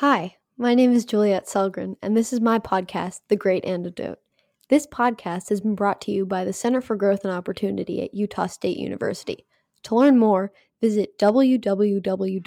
Hi, my name is Juliette Sellgren, and this is my podcast, The Great Antidote. This podcast has been brought to you by the Center for Growth and Opportunity at Utah State University. To learn more, visit www.thecgo.org.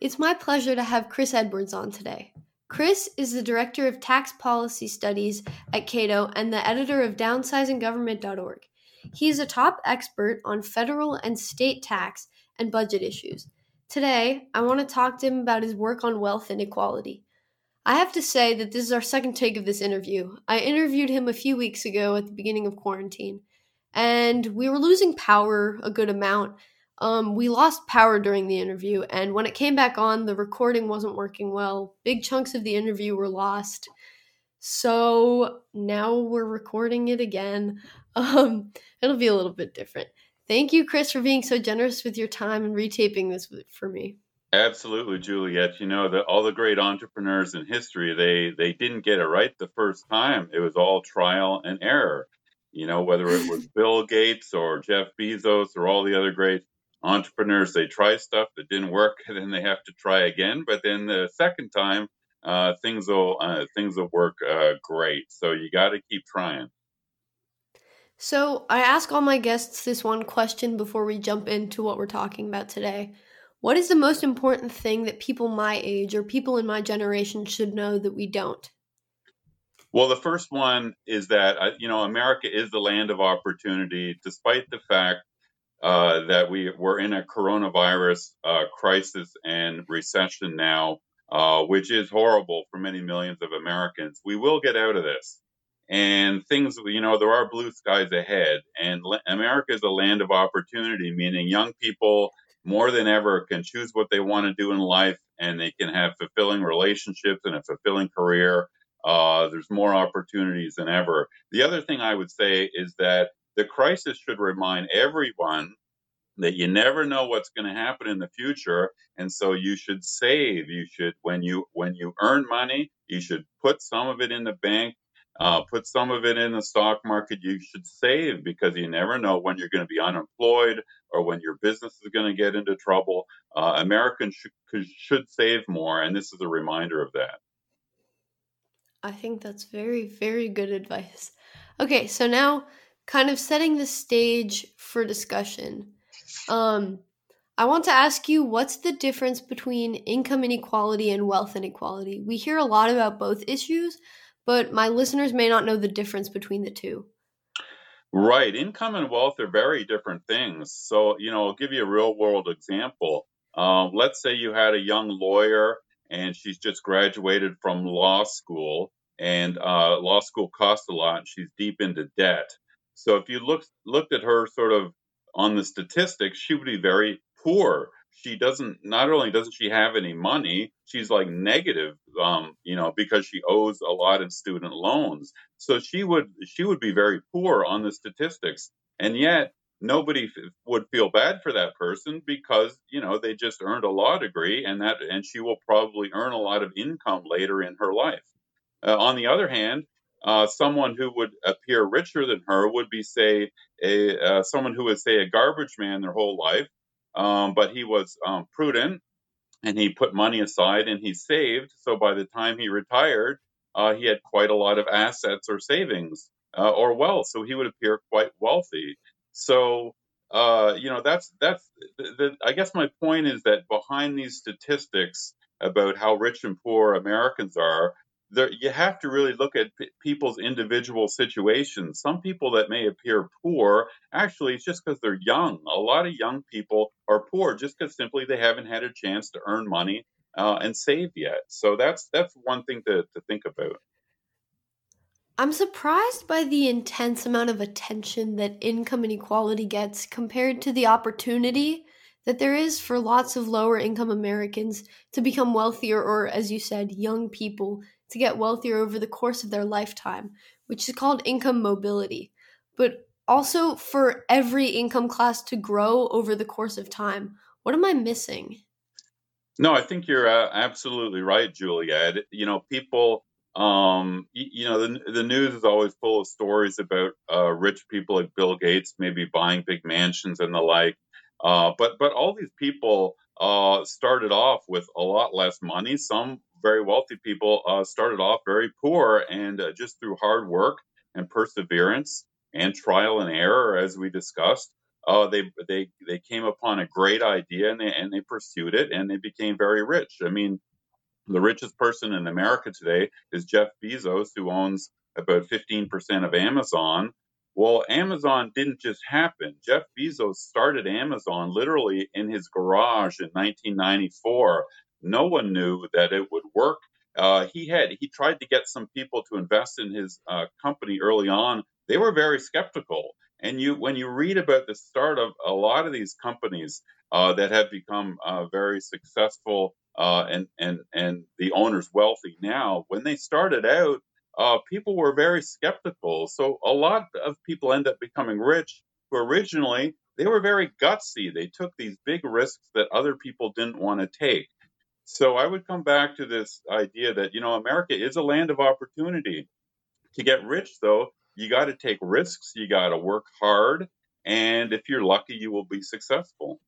It's my pleasure to have Chris Edwards on today. Chris is the Director of Tax Policy Studies at Cato and the editor of downsizinggovernment.org. He is a top expert on federal and state tax and budget issues. Today, I want to talk to him about his work on wealth inequality. I have to say that this is our second take of this interview. I interviewed him a few weeks ago at the beginning of quarantine, and we were losing power a good amount um, we lost power during the interview, and when it came back on, the recording wasn't working well. Big chunks of the interview were lost. So now we're recording it again. Um, it'll be a little bit different. Thank you, Chris, for being so generous with your time and retaping this for me. Absolutely, Juliette. You know that all the great entrepreneurs in history, they they didn't get it right the first time. It was all trial and error. You know, whether it was Bill Gates or Jeff Bezos or all the other great entrepreneurs they try stuff that didn't work and then they have to try again. But then the second time uh, things will uh, things will work uh, great. So you got to keep trying. So i ask all my guests this one question before we jump into what we're talking about today. What is the most important thing that people my age or people in my generation should know that we don't? Well, the first one is that, uh, you know, America is the land of opportunity, despite the fact uh, that we we're in a coronavirus uh, crisis and recession now, uh, which is horrible for many millions of Americans. We will get out of this, and things you know there are blue skies ahead. And America is a land of opportunity, meaning young people more than ever can choose what they want to do in life, and they can have fulfilling relationships and a fulfilling career. Uh, there's more opportunities than ever. The other thing I would say is that the crisis should remind everyone that you never know what's going to happen in the future and so you should save. You should when you when you earn money you should put some of it in the bank uh, put some of it in the stock market. You should save because you never know when you're going to be unemployed or when your business is going to get into trouble. Uh, americans should, should save more and this is a reminder of that. I think that's very very good advice. Okay so now kind of setting the stage for discussion. Um, I want to ask you what's the difference between income inequality and wealth inequality? We hear a lot about both issues, but my listeners may not know the difference between the two. Right. Income and wealth are very different things. So, you know, I'll give you a real world example. Um, let's say you had a young lawyer and she's just graduated from law school, and uh, law school costs a lot, and she's deep into debt. So if you looked looked at her sort of on the statistics, she would be very poor. She doesn't not only doesn't she have any money, she's like negative, um, you know, because she owes a lot in student loans. So she would she would be very poor on the statistics, and yet nobody f- would feel bad for that person because you know they just earned a law degree, and that and she will probably earn a lot of income later in her life. Uh, on the other hand, uh, someone who would appear richer than her would be, say, a uh, someone who was, say, a garbage man their whole life, um, but he was um, prudent and he put money aside and he saved. So by the time he retired, uh, he had quite a lot of assets or savings uh, or wealth. So he would appear quite wealthy. So uh, you know that's that's the, the, I guess my point is that behind these statistics about how rich and poor Americans are, there, you have to really look at p- people's individual situations. Some people that may appear poor, actually, it's just because they're young. A lot of young people are poor just because simply they haven't had a chance to earn money uh, and save yet. So that's that's one thing to, to think about. I'm surprised by the intense amount of attention that income inequality gets compared to the opportunity that there is for lots of lower income Americans to become wealthier, or as you said, young people to get wealthier over the course of their lifetime, which is called income mobility. But also for every income class to grow over the course of time. What am I missing? No, I think you're uh, absolutely right, Juliette. You know, people, um, you, know, the, the news is always full of stories about uh, rich people like Bill Gates maybe buying big mansions and the like. Uh, but but all these people uh, started off with a lot less money. Some very wealthy people uh, started off very poor, and uh, just through hard work and perseverance and trial and error, as we discussed, uh, they they they came upon a great idea and they and they pursued it and they became very rich. I mean, the richest person in America today is Jeff Bezos, who owns about 15% of Amazon. Well, Amazon didn't just happen. Jeff Bezos started Amazon literally in his garage in 1994. No one knew that it would work. Uh, he had he tried to get some people to invest in his uh, company early on. They were very skeptical. And you, when you read about the start of a lot of these companies uh, that have become uh, very successful uh, and and and the owners wealthy now, when they started out, uh, people were very skeptical. So a lot of people end up becoming rich who originally they were very gutsy. They took these big risks that other people didn't want to take. So I would come back to this idea that you know America is a land of opportunity. To get rich, though, you got to take risks, you got to work hard, and if you're lucky, you will be successful.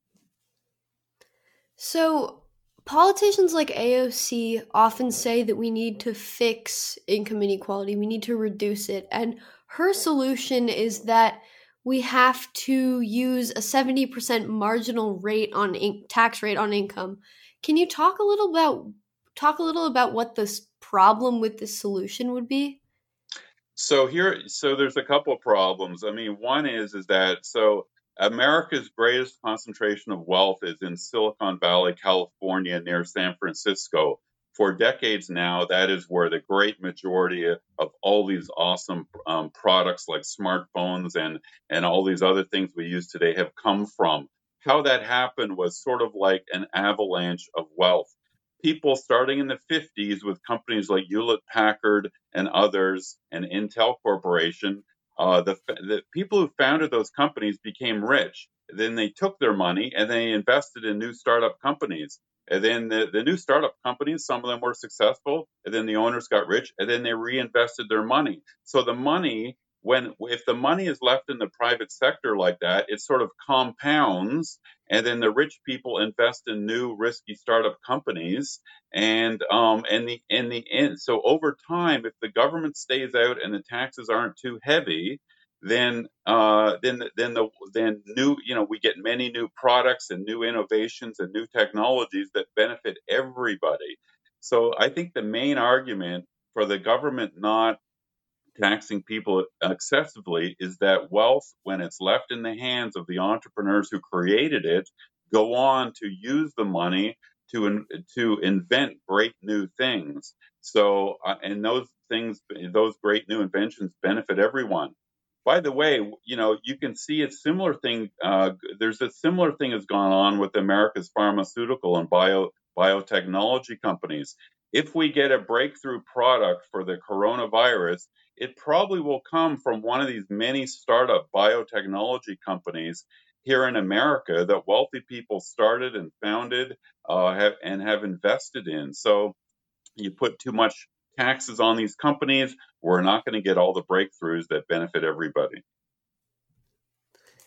So, politicians like AOC often say that we need to fix income inequality, we need to reduce it. And her solution is that we have to use a 70% marginal rate on in- tax rate on income. Can you talk a little about talk a little about what this problem with this solution would be? So here, so there's a couple of problems. I mean, one is is that so America's greatest concentration of wealth is in Silicon Valley, California, near San Francisco. For decades now, that is where the great majority of all these awesome um, products like smartphones and and all these other things we use today have come from. How that happened was sort of like an avalanche of wealth people starting in the 50s with companies like Hewlett Packard and others and Intel Corporation. Uh, the, the people who founded those companies became rich. Then they took their money and they invested in new startup companies. And then the, the new startup companies, some of them were successful, and then the owners got rich, and then they reinvested their money. So the money when if the money is left in the private sector like that, it sort of compounds, and then the rich people invest in new risky startup companies, and um, and the in the end, so over time, if the government stays out and the taxes aren't too heavy, then uh, then then the then new you know we get many new products and new innovations and new technologies that benefit everybody. So I think the main argument for the government not taxing people excessively is that wealth, when it's left in the hands of the entrepreneurs who created it, go on to use the money to in, to invent great new things. So, uh, and those things, those great new inventions benefit everyone. By the way, you know, you can see a similar thing. Uh, there's a similar thing has gone on with America's pharmaceutical and bio biotechnology companies. If we get a breakthrough product for the coronavirus, it probably will come from one of these many startup biotechnology companies here in America that wealthy people started and founded uh, have, and have invested in. So you put too much taxes on these companies, we're not going to get all the breakthroughs that benefit everybody.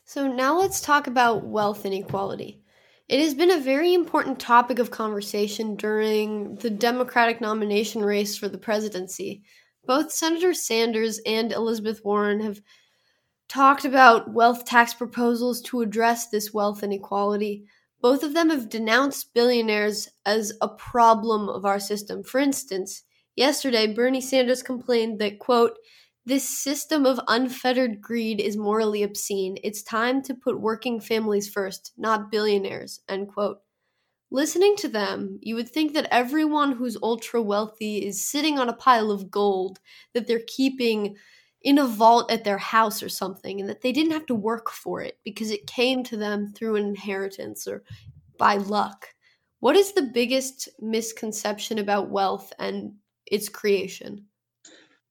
So now let's talk about wealth inequality. It has been a very important topic of conversation during the Democratic nomination race for the presidency. Both Senator Sanders and Elizabeth Warren have talked about wealth tax proposals to address this wealth inequality. Both of them have denounced billionaires as a problem of our system. For instance, yesterday Bernie Sanders complained that, quote, this system of unfettered greed is morally obscene. It's time to put working families first, not billionaires, end quote. Listening to them, you would think that everyone who's ultra wealthy is sitting on a pile of gold that they're keeping in a vault at their house or something and that they didn't have to work for it because it came to them through an inheritance or by luck. What is the biggest misconception about wealth and its creation?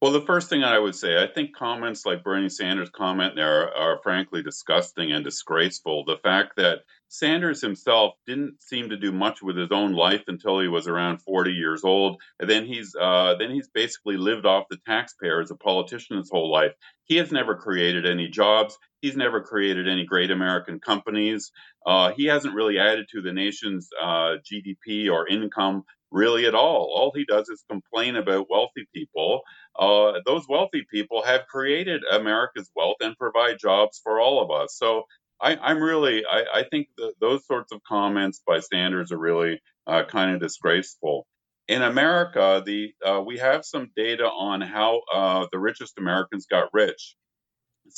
Well, the first thing I would say, I think comments like Bernie Sanders' comment there are, are, frankly disgusting and disgraceful. The fact that Sanders himself didn't seem to do much with his own life until he was around 40 years old, and then he's uh, then he's basically lived off the taxpayer as a politician his whole life. He has never created any jobs. He's never created any great American companies. Uh, he hasn't really added to the nation's uh, GDP or income really at all. All he does is complain about wealthy people. Uh, those wealthy people have created America's wealth and provide jobs for all of us. So I, am really, I, I think those sorts of comments by Sanders are really uh, kind of disgraceful. In America, the uh, we have some data on how uh, the richest Americans got rich.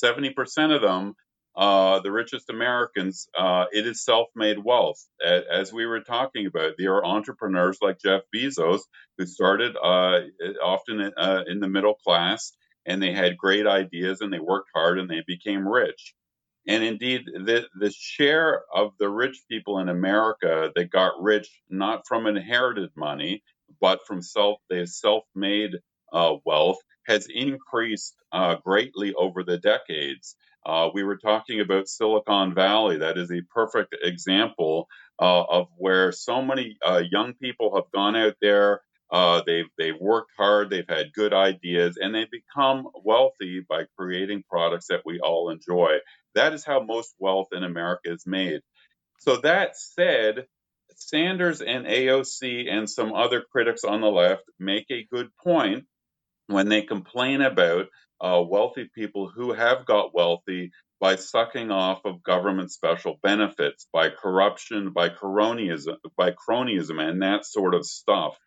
70% of them uh, the richest Americans, uh, it is self made wealth. As we were talking about, there are entrepreneurs like Jeff Bezos who started uh, often in the middle class and they had great ideas and they worked hard and they became rich. And indeed, the, the share of the rich people in America that got rich not from inherited money, but from self, they self made uh, wealth has increased uh, greatly over the decades. Uh, we were talking about Silicon Valley. That is a perfect example uh, of where so many uh, young people have gone out there. Uh, they've they've worked hard. They've had good ideas, and they've become wealthy by creating products that we all enjoy. That is how most wealth in America is made. So that said, Sanders and AOC and some other critics on the left make a good point when they complain about uh, wealthy people who have got wealthy by sucking off of government special benefits, by corruption, by cronyism, by cronyism, and that sort of stuff.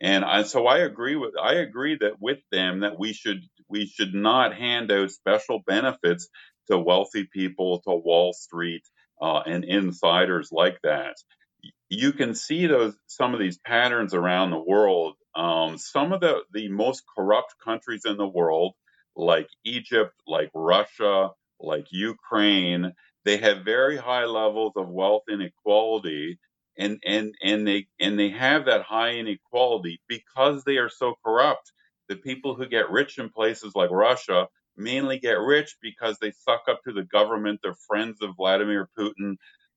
And I, so I agree with I agree that with them that we should we should not hand out special benefits to wealthy people, to Wall Street, uh, and insiders like that. You can see those some of these patterns around the world. Um, some of the the most corrupt countries in the world like Egypt, like Russia, like Ukraine, they have very high levels of wealth inequality and and and they and they have that high inequality because they are so corrupt. The people who get rich in places like Russia mainly get rich because they suck up to the government. They're friends of Vladimir Putin.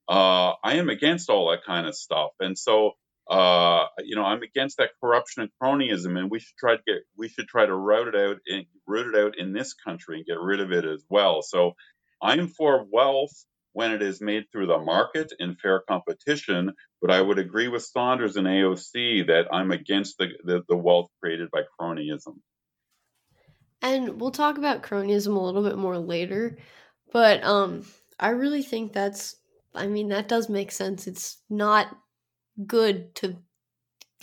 Uh, I am against all that kind of stuff, and so uh, you know, I'm against that corruption and cronyism, and we should try to get we should try to root it out and root it out in this country and get rid of it as well. So, I'm for wealth when it is made through the market in fair competition, but I would agree with Sanders and AOC that I'm against the, the, the wealth created by cronyism. And we'll talk about cronyism a little bit more later, but um, I really think that's I mean that does make sense. It's not good to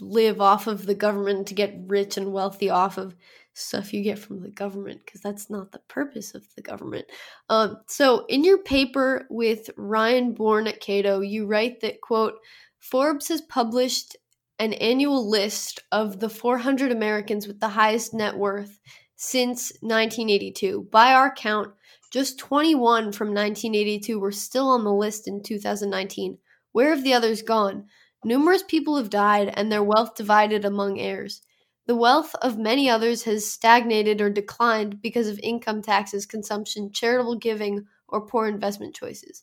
live off of the government to get rich and wealthy off of stuff you get from the government because that's not the purpose of the government. Um, so in your paper with Ryan Bourne at Cato, you write that quote Forbes has published an annual list of the 400 Americans with the highest net worth since 1982. By our count, just 21 from 1982 were still on the list in 2019. Where have the others gone? Numerous people have died and their wealth divided among heirs. The wealth of many others has stagnated or declined because of income taxes, consumption, charitable giving, or poor investment choices.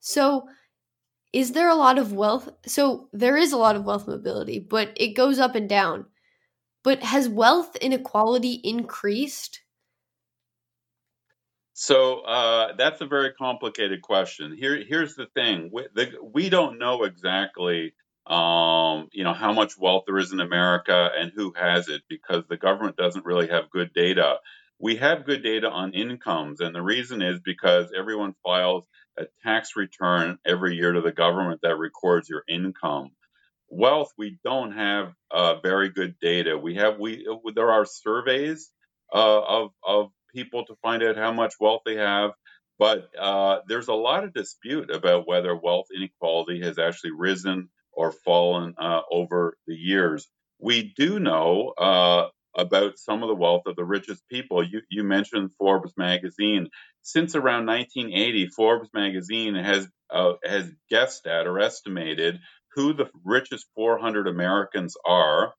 So, is there a lot of wealth? So, there is a lot of wealth mobility, but it goes up and down. But has wealth inequality increased? So uh, that's a very complicated question. Here, here's the thing: we, the, we don't know exactly um, you know, how much wealth there is in America and who has it because the government doesn't really have good data. We have good data on incomes, and the reason is because everyone files a tax return every year to the government that records your income. Wealth, we don't have uh, very good data. We have we there are surveys uh, of of people to find out how much wealth they have, but uh, there's a lot of dispute about whether wealth inequality has actually risen or fallen uh, over the years. We do know uh, about some of the wealth of the richest people. You, you mentioned Forbes magazine. Since around 1980, Forbes magazine has uh, has guessed at or estimated who the richest 400 Americans are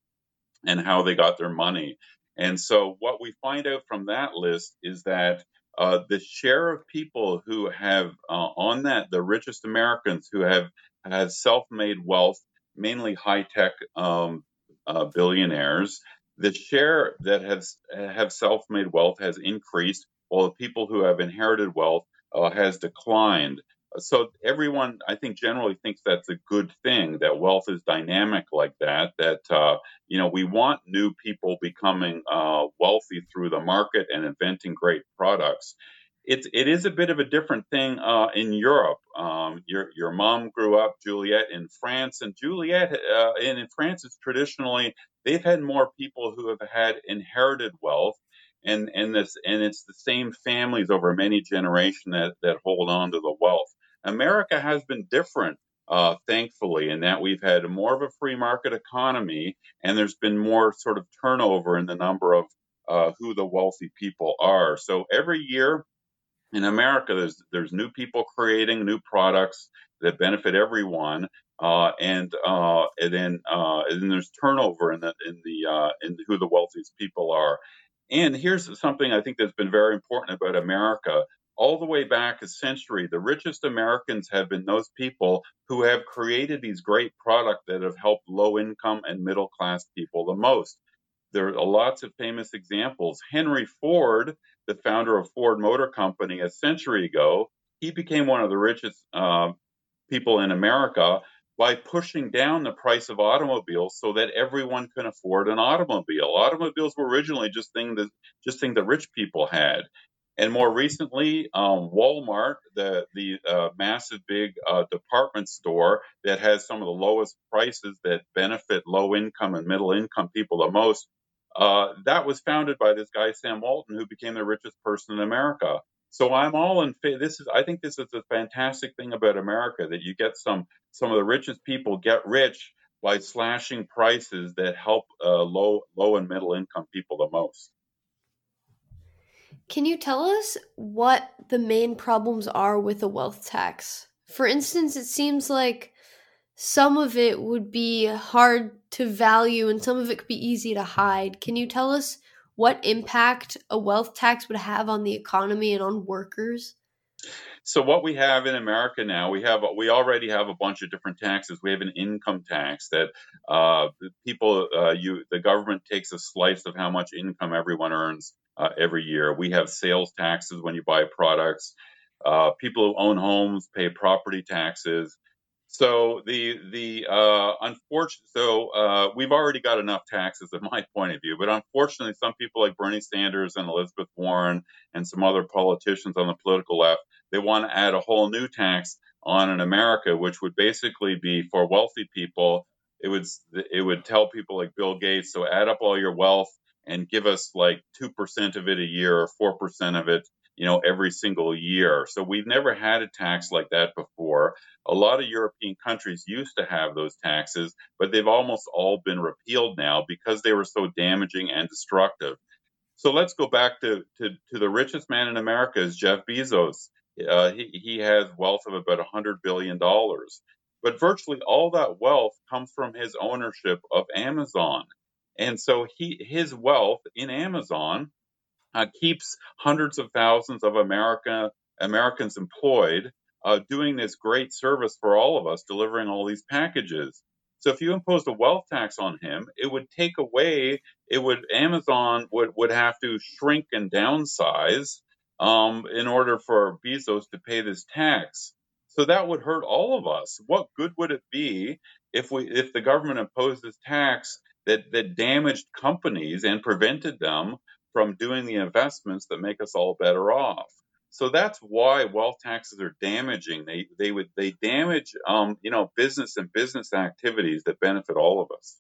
and how they got their money. And so, what we find out from that list is that uh, the share of people who have uh, on that the richest Americans who have had self-made wealth, mainly high-tech um, uh, billionaires, the share that has have self-made wealth has increased, while the people who have inherited wealth uh, has declined. So everyone, I think, generally thinks that's a good thing that wealth is dynamic like that. That uh, you know we want new people becoming uh, wealthy through the market and inventing great products. It, it is a bit of a different thing uh, in Europe. Um, your your mom grew up, Juliette, in France, and Juliette, uh, in France, it's traditionally they've had more people who have had inherited wealth, and and this and it's the same families over many generations that that hold on to the wealth. America has been different, uh, thankfully, in that we've had more of a free market economy, and there's been more sort of turnover in the number of uh, who the wealthy people are. So every year in America, there's there's new people creating new products that benefit everyone, uh, and uh, and then uh, and then there's turnover in the in the uh, in who the wealthiest people are. And here's something I think that's been very important about America. All the way back a century, the richest Americans have been those people who have created these great products that have helped low income and middle class people the most. There are lots of famous examples. Henry Ford, the founder of Ford Motor Company a century ago, he became one of the richest uh, people in America by pushing down the price of automobiles so that everyone can afford an automobile. Automobiles were originally just thing that just thing that rich people had. And more recently, um, Walmart, the the uh, massive big uh, department store that has some of the lowest prices that benefit low income and middle income people the most, uh, that was founded by this guy Sam Walton, who became the richest person in America. So I'm all in favor. This is, I think, this is a fantastic thing about America that you get some some of the richest people get rich by slashing prices that help uh, low low and middle income people the most. Can you tell us what the main problems are with a wealth tax? For instance, it seems like some of it would be hard to value and some of it could be easy to hide. Can you tell us what impact a wealth tax would have on the economy and on workers? So what we have in America now, we have we already have a bunch of different taxes. We have an income tax that uh, people, uh, you, the government takes a slice of how much income everyone earns uh, every year. We have sales taxes when you buy products. Uh, people who own homes pay property taxes. So the the uh, unfortunate so uh, we've already got enough taxes, in my point of view. But unfortunately, some people like Bernie Sanders and Elizabeth Warren and some other politicians on the political left, they want to add a whole new tax on in America, which would basically be for wealthy people. It would it would tell people like Bill Gates, so add up all your wealth and give us like two percent of it a year or four percent of it you know, every single year. So we've never had a tax like that before. A lot of European countries used to have those taxes, but they've almost all been repealed now because they were so damaging and destructive. So let's go back to, to, to the richest man in America is Jeff Bezos. Uh, he, he has wealth of about $100 billion. But virtually all that wealth comes from his ownership of Amazon. And so he, his wealth in Amazon uh, keeps hundreds of thousands of America Americans employed, uh, doing this great service for all of us, delivering all these packages. So if you imposed a wealth tax on him, it would take away. It would Amazon would would have to shrink and downsize um, in order for Bezos to pay this tax. So that would hurt all of us. What good would it be if we if the government imposed this tax that that damaged companies and prevented them from doing the investments that make us all better off. So that's why wealth taxes are damaging. They they would they damage um, you know business and business activities that benefit all of us.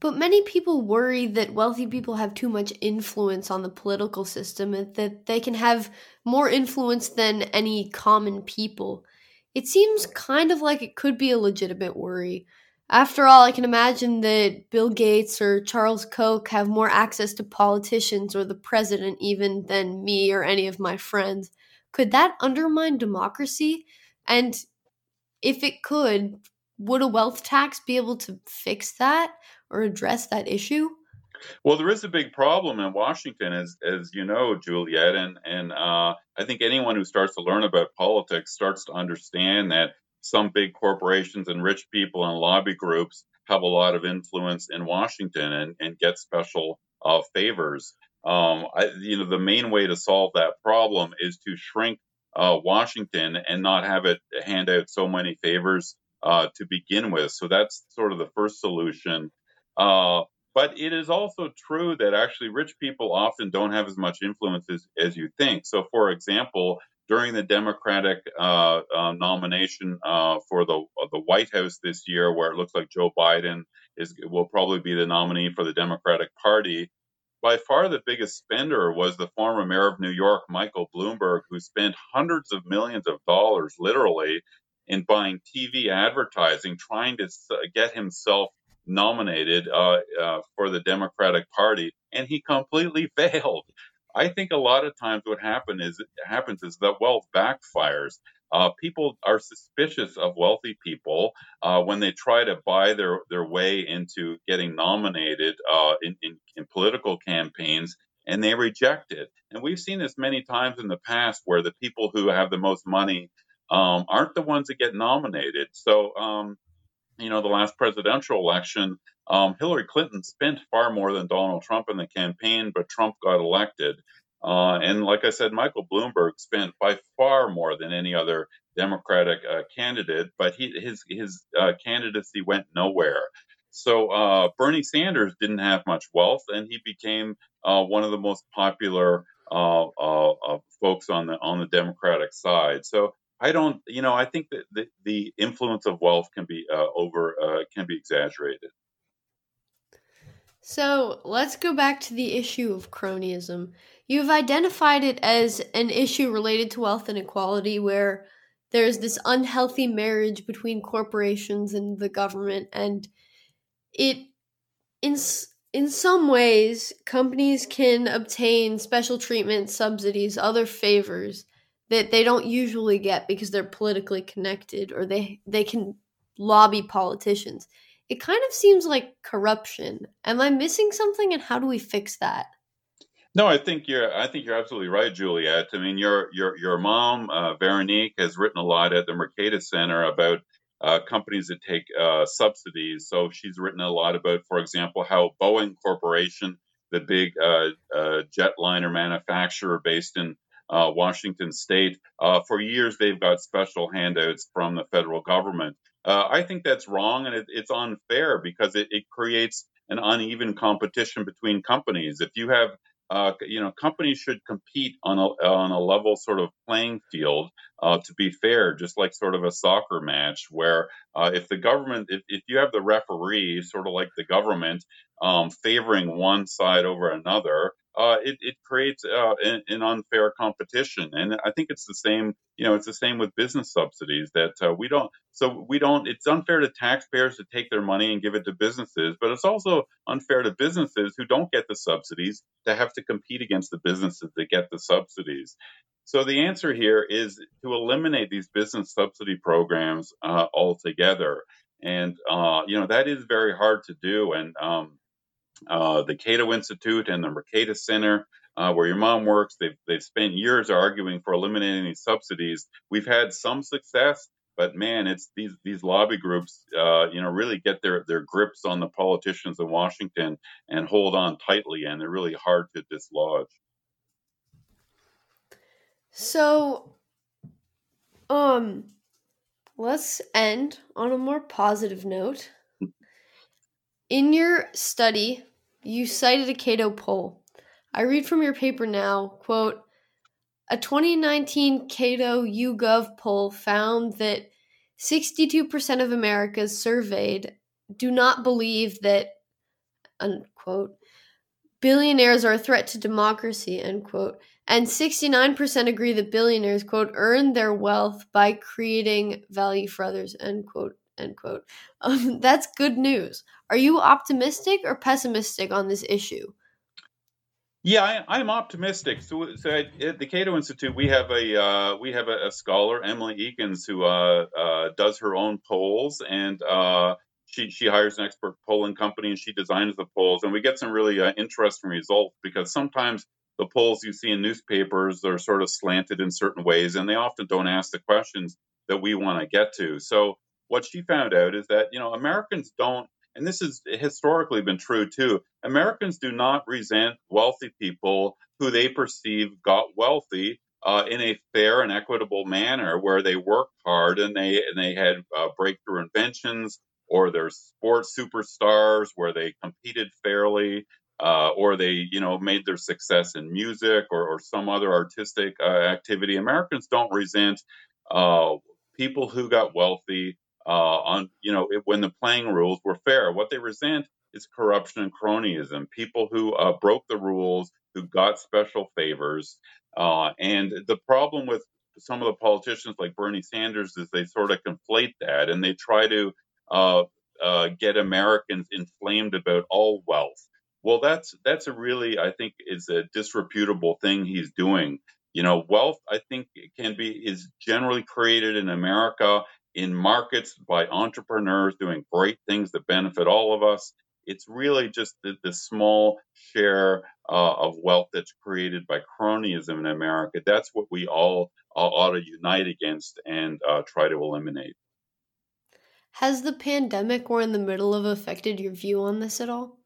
But many people worry that wealthy people have too much influence on the political system and that they can have more influence than any common people. It seems kind of like it could be a legitimate worry. After all, I can imagine that Bill Gates or Charles Koch have more access to politicians or the president even than me or any of my friends. Could that undermine democracy? And if it could, would a wealth tax be able to fix that or address that issue? Well, there is a big problem in Washington, as as you know, Juliette, and and uh, I think anyone who starts to learn about politics starts to understand that some big corporations and rich people and lobby groups have a lot of influence in Washington and, and get special uh, favors. Um, I, you know, the main way to solve that problem is to shrink uh, Washington and not have it hand out so many favors uh, to begin with. So that's sort of the first solution. Uh, but it is also true that actually rich people often don't have as much influence as, as you think. So, for example, during the Democratic uh, uh, nomination uh, for the the White House this year, where it looks like Joe Biden is will probably be the nominee for the Democratic Party. By far, the biggest spender was the former mayor of New York, Michael Bloomberg, who spent hundreds of millions of dollars, literally, in buying TV advertising, trying to get himself nominated uh, uh, for the Democratic Party, and he completely failed. I think a lot of times what happen is happens is that wealth backfires. Uh, people are suspicious of wealthy people uh, when they try to buy their, their way into getting nominated uh, in, in, in, political campaigns, and they reject it. And we've seen this many times in the past where the people who have the most money um, aren't the ones that get nominated. So, um, you know, the last presidential election, um, Hillary Clinton spent far more than Donald Trump in the campaign, but Trump got elected. Uh, and like I said, Michael Bloomberg spent by far more than any other Democratic uh, candidate, but he, his his uh, candidacy went nowhere. So uh, Bernie Sanders didn't have much wealth, and he became uh, one of the most popular uh, folks on the on the Democratic side. So I don't, you know, I think that the, the influence of wealth can be over, can be exaggerated. So let's go back to the issue of cronyism. You've identified it as an issue related to wealth inequality where there's this unhealthy marriage between corporations and the government, and it, in, in some ways, companies can obtain special treatment, subsidies, other favors that they don't usually get because they're politically connected or they they can lobby politicians. It kind of seems like corruption. Am I missing something and how do we fix that? No, I think you're. I think you're absolutely right, Juliette. I mean, your your your mom, uh, Veronique, has written a lot at the Mercatus Center about uh, companies that take uh, subsidies. So she's written a lot about, for example, how Boeing Corporation, the big uh, uh, jetliner manufacturer based in uh, Washington State. For years, they've got special handouts from the federal government. Uh, I think that's wrong and it, it's unfair because it, it, creates an uneven competition between companies. If you have uh, you know, companies should compete on a on a level sort of playing field uh, to be fair, just like sort of a soccer match where uh, if the government, if, if you have the referee, sort of like the government, um, favoring one side over another, uh, it, it, creates uh, an, an, unfair competition. And I think it's the same, you know, it's the same with business subsidies that uh, we don't, so we don't, it's unfair to taxpayers to take their money and give it to businesses, but it's also unfair to businesses who don't get the subsidies to have to compete against the businesses that get the subsidies. So the answer here is to eliminate these business subsidy programs uh, altogether. And, uh, you know, that is very hard to do. And, um, uh, the Cato Institute and the Mercatus Center, uh, where your mom works. They've, they've spent years arguing for eliminating these subsidies. We've had some success, but man, it's these these lobby groups, uh, you know, really get their their grips on the politicians in Washington and hold on tightly, and they're really hard to dislodge. So, um, let's end on a more positive note. In your study, you cited a Cato poll. I read from your paper now, quote, a 2019 Cato YouGov poll found that 62% of Americans surveyed do not believe that, unquote, billionaires are a threat to democracy, unquote, and 69% agree that billionaires, quote, earn their wealth by creating value for others, unquote. End quote. Um, that's good news. Are you optimistic or pessimistic on this issue? Yeah, I, am optimistic. So, so at the Cato Institute, we have a uh, we have a, a, scholar, Emily Ekins, who uh, uh, does her own polls, and uh, she she hires an expert polling company, and she designs the polls, and we get some really uh, interesting results because sometimes the polls you see in newspapers are sort of slanted in certain ways, and they often don't ask the questions that we want to get to. So, what she found out is that you know Americans don't and this has historically been true too, Americans do not resent wealthy people who they perceive got wealthy uh, in a fair and equitable manner, where they worked hard and they and they had uh, breakthrough inventions, or they're sports superstars, where they competed fairly, uh, or they you know made their success in music or, or some other artistic uh, activity. Americans don't resent uh, people who got wealthy uh, on you know it, when the playing rules were fair. What they resent is corruption and cronyism. People who uh, broke the rules, who got special favors, uh, and the problem with some of the politicians like Bernie Sanders is they sort of conflate that and they try to uh, uh, get Americans inflamed about all wealth. Well, that's that's a really I think is a disreputable thing he's doing. You know, wealth I think can be is generally created in America in markets by entrepreneurs doing great things that benefit all of us. It's really just the, the small share uh, of wealth that's created by cronyism in America. That's what we all uh, ought to unite against and uh, try to eliminate. Has the pandemic we're in the middle of affected your view on this at all?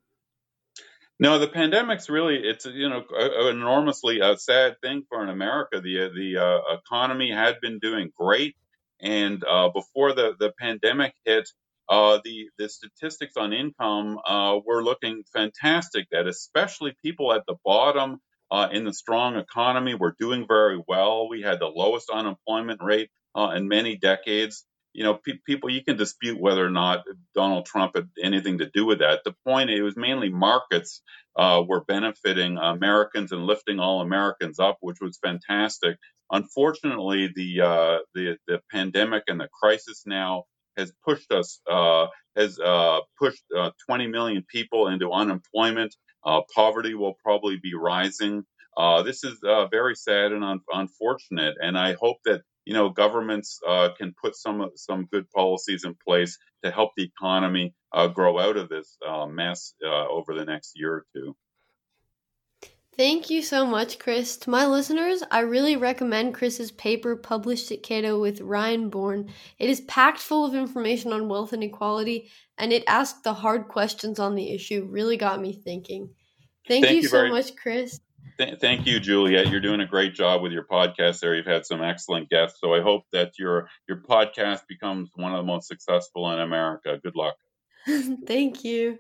No, the pandemic's really it's you know an enormously uh, sad thing for in America. The the uh, economy had been doing great and uh, before the, the pandemic hit, uh, the, the statistics on income uh, were looking fantastic, that especially people at the bottom uh, in the strong economy were doing very well. We had the lowest unemployment rate uh, in many decades. You know, pe- people, you can dispute whether or not Donald Trump had anything to do with that. The point, it was mainly markets uh, were benefiting Americans and lifting all Americans up, which was fantastic. Unfortunately, the uh, the the pandemic and the crisis now has pushed us uh, has uh, pushed uh, 20 million people into unemployment. Uh, poverty will probably be rising. Uh, this is very sad and un- unfortunate, and I hope that you know governments can put some some good policies in place to help the economy grow out of this mess over the next year or two. Thank you so much, Chris. To my listeners, I really recommend Chris's paper published at Cato with Ryan Bourne. It is packed full of information on wealth inequality, and it asked the hard questions on the issue. Really got me thinking. Thank, thank you, you, so very, much, Chris. Th- thank you, Juliette. You're doing a great job with your podcast there. You've had some excellent guests, so I hope that your your podcast becomes one of the most successful in America. Good luck. thank you.